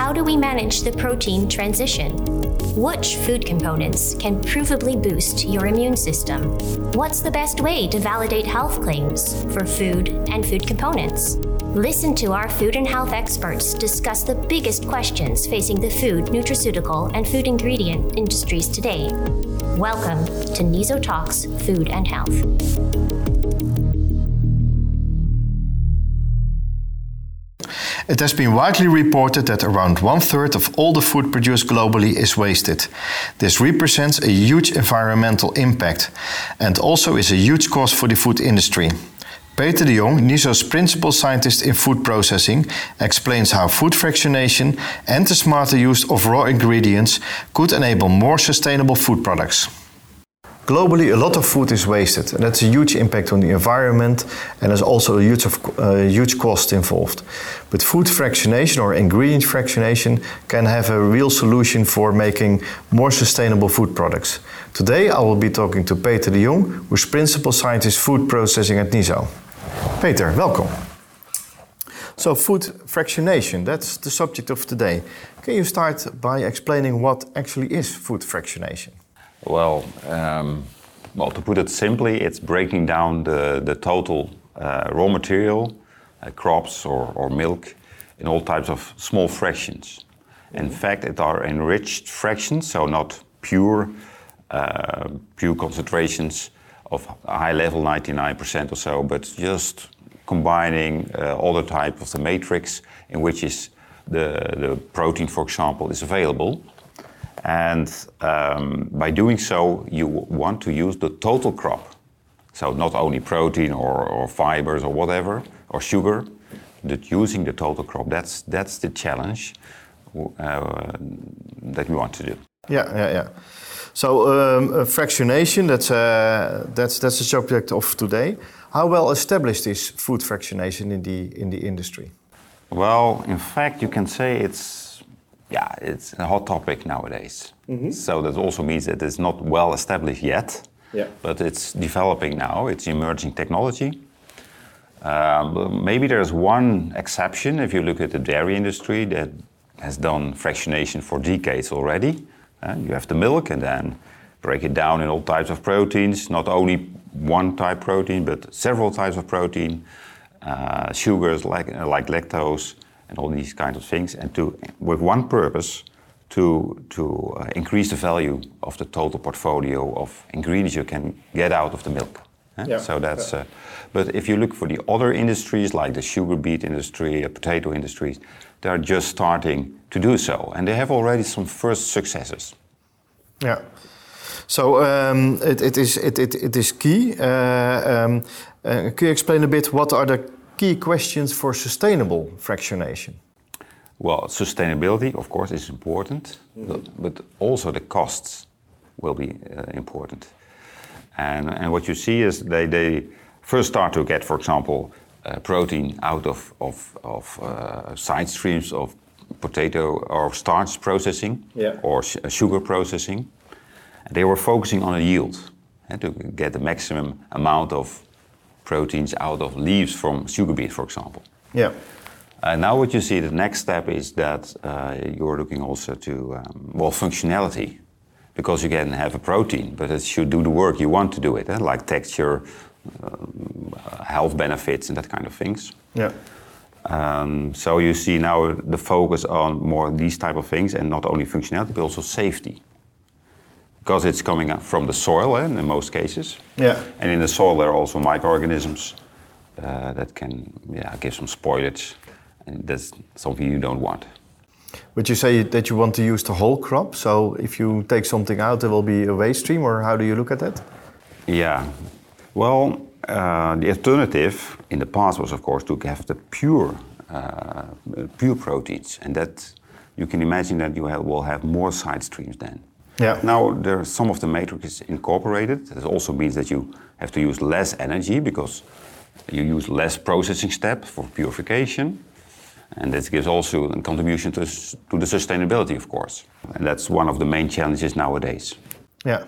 how do we manage the protein transition? Which food components can provably boost your immune system? What's the best way to validate health claims for food and food components? Listen to our food and health experts discuss the biggest questions facing the food, nutraceutical, and food ingredient industries today. Welcome to NIZO Talks Food and Health. It has been widely reported that around one third of all the food produced globally is wasted. This represents a huge environmental impact and also is a huge cost for the food industry. Peter de Jong, NIZO's principal scientist in food processing, explains how food fractionation and the smarter use of raw ingredients could enable more sustainable food products. Globally, a lot of food is wasted, and that's a huge impact on the environment, and there's also a huge, of, uh, huge cost involved. But food fractionation or ingredient fractionation can have a real solution for making more sustainable food products. Today, I will be talking to Peter de Jong, who's principal scientist food processing at NIZO. Peter, welcome. So, food fractionation, that's the subject of today. Can you start by explaining what actually is food fractionation? Well, um, well, to put it simply, it's breaking down the, the total uh, raw material, uh, crops or, or milk, in all types of small fractions. In mm-hmm. fact, it are enriched fractions, so not pure, uh, pure concentrations of high level, 99% or so, but just combining uh, all the type of the matrix in which is the, the protein, for example, is available. And um, by doing so, you want to use the total crop. So not only protein or, or fibers or whatever, or sugar, but using the total crop. That's, that's the challenge uh, that we want to do. Yeah, yeah, yeah. So um, fractionation, that's, uh, that's, that's the subject of today. How well established is food fractionation in the, in the industry? Well, in fact, you can say it's yeah, it's a hot topic nowadays. Mm-hmm. So that also means that it's not well established yet, yeah. but it's developing now. It's emerging technology. Um, maybe there's one exception if you look at the dairy industry that has done fractionation for decades already. Uh, you have the milk and then break it down in all types of proteins, not only one type protein, but several types of protein, uh, sugars like, like lactose, and all these kinds of things, and to with one purpose to to uh, increase the value of the total portfolio of ingredients you can get out of the milk. Eh? Yeah. So that's. Uh, but if you look for the other industries like the sugar beet industry, uh, potato industries, they are just starting to do so, and they have already some first successes. Yeah. So um, it, it is it, it, it is key. Uh, um, uh, can you explain a bit what are the key questions for sustainable fractionation? Well, sustainability, of course, is important, mm -hmm. but, but, also the costs will be uh, important. And, and what you see is they, they first start to get, for example, uh, protein out of, of, of uh, side streams of potato or starch processing yeah. or sugar processing. They were focusing on a yield to get the maximum amount of proteins out of leaves from sugar beet, for example. Yeah. Uh, now what you see, the next step is that uh, you're looking also to, um, well, functionality. Because you can have a protein, but it should do the work you want to do it, eh? like texture, um, health benefits, and that kind of things. Yeah. Um, so you see now the focus on more these type of things, and not only functionality, but also safety because it's coming from the soil eh, in most cases. Yeah. And in the soil there are also microorganisms uh, that can yeah, give some spoilage, and that's something you don't want. But you say that you want to use the whole crop, so if you take something out, there will be a waste stream, or how do you look at that? Yeah, well, uh, the alternative in the past was, of course, to have the pure, uh, pure proteins, and that you can imagine that you have, will have more side streams then. Yeah. Now, there some of the matrix is incorporated. This also means that you have to use less energy because you use less processing step for purification. And this gives also a contribution to, to the sustainability, of course. And that's one of the main challenges nowadays. Yeah.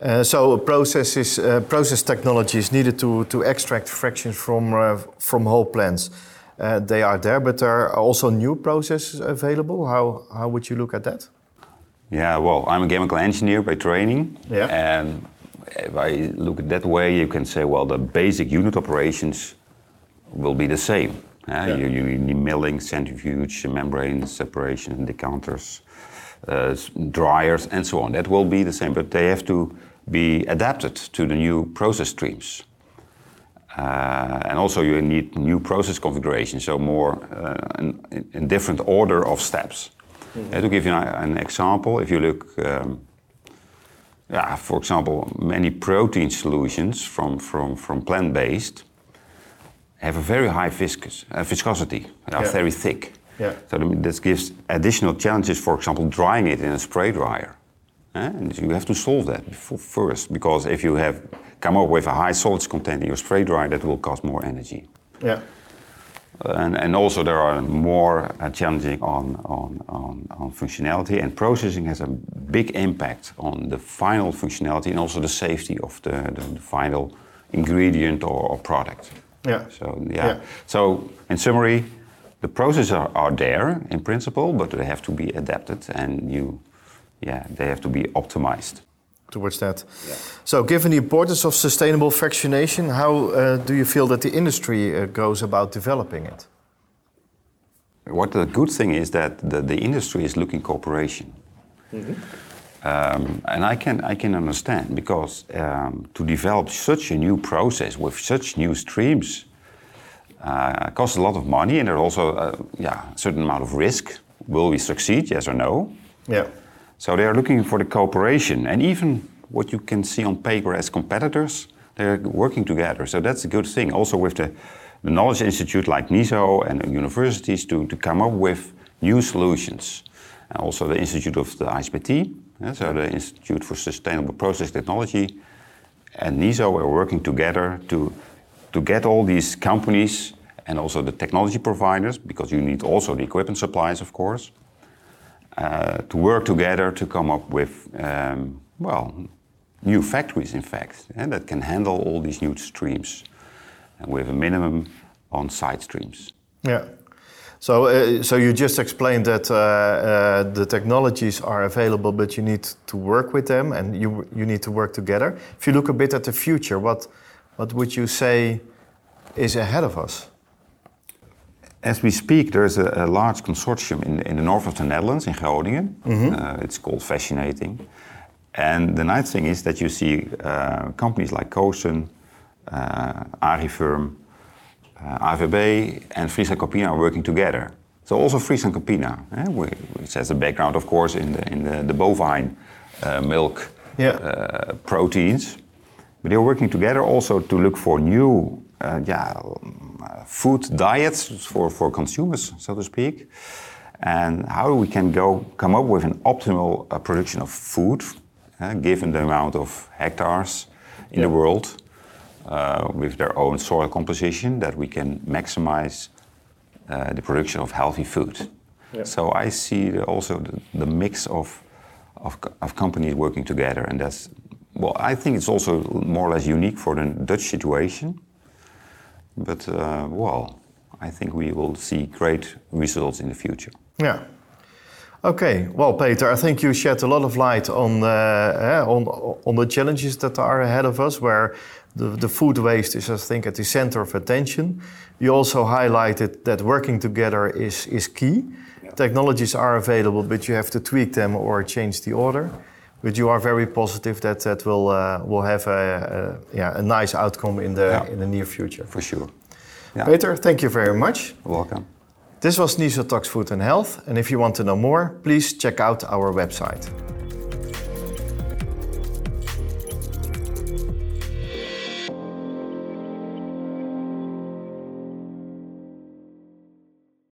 Uh, so processes, uh, process technology is needed to, to extract fractions from, uh, from whole plants. Uh, they are there, but there are also new processes available. How, how would you look at that? Yeah, well, I'm a chemical engineer by training. Yeah. And if I look at that way, you can say, well, the basic unit operations will be the same. Uh, yeah. you, you, need milling, centrifuge, membrane separation, decanters, uh, dryers, and so on. That will be the same, but they have to be adapted to the new process streams. Uh, and also you need new process configuration, so more uh, in, in, different order of steps. Mm -hmm. to give you an, example, if you look, um, yeah, for example, many protein solutions from, from, from plant-based have a very high viscous, uh, viscosity, they are yeah. very thick. Yeah. So this gives additional challenges, for example, drying it in a spray dryer. And you have to solve that first, because if you have come up with a high solids content in your spray dryer, that will cost more energy. Yeah. And, and also there are more uh, challenging on, on, on, on, functionality and processing has a big impact on the final functionality and also the safety of the, the, the final ingredient or, or, product. Yeah. So yeah. yeah. So in summary, the processes are, are there in principle, but they have to be adapted and you, yeah, they have to be optimized towards that. Yeah. So, given the importance of sustainable fractionation, how uh, do you feel that the industry uh, goes about developing it? What the good thing is that the, the industry is looking cooperation. Mm -hmm. um, and I can, I can understand because um, to develop such a new process with such new streams uh, costs a lot of money and there's also uh, yeah, a certain amount of risk. Will we succeed, yes or no? Yeah. So they are looking for the cooperation. And even what you can see on paper as competitors, they're working together. So that's a good thing. Also with the, the Knowledge Institute like NIZO and universities to, to come up with new solutions. And also the Institute of the ISPT, yeah, so the Institute for Sustainable Process Technology, and NIZO are working together to, to get all these companies and also the technology providers, because you need also the equipment suppliers, of course, uh, to work together to come up with, um, well, new factories, in fact, yeah, that can handle all these new streams and with a minimum on side streams. Yeah. So, uh, so you just explained that uh, uh, the technologies are available, but you need to work with them and you, you need to work together. If you look a bit at the future, what, what would you say is ahead of us? As we speak, there's a, a large consortium in, in, the north of the Netherlands, in Groningen. Mm -hmm. uh, it's called Fascinating. And the nice thing is that you see uh, companies like Cosun, uh, Agrifirm, uh, Avebe, and Friesland Campina are working together. So also Friesland Campina, eh, which has a background, of course, in the, in the, the bovine uh, milk yeah. Uh, proteins. But they're working together also to look for new uh, yeah, food diets for, for consumers, so to speak, and how we can go come up with an optimal uh, production of food, uh, given the amount of hectares in yeah. the world, uh, with their own soil composition, that we can maximize uh, the production of healthy food. Yeah. So I see also the, the mix of, of, of companies working together, and that's well, I think it's also more or less unique for the Dutch situation but uh, well, I think we will see great results in the future. Yeah. Okay, well, Peter, I think you shed a lot of light on uh, on on the challenges that are ahead of us, where the, the food waste is, I think, at the center of attention. You also highlighted that working together is is key. Yeah. Technologies are available, but you have to tweak them or change the order. But you are very positive that that will uh, will have a, a, yeah, a nice outcome in the yeah. in the near future. For sure. Yeah. Peter, thank you very much. welcome. This was NIZO Talks Food and Health, and if you want to know more, please check out our website.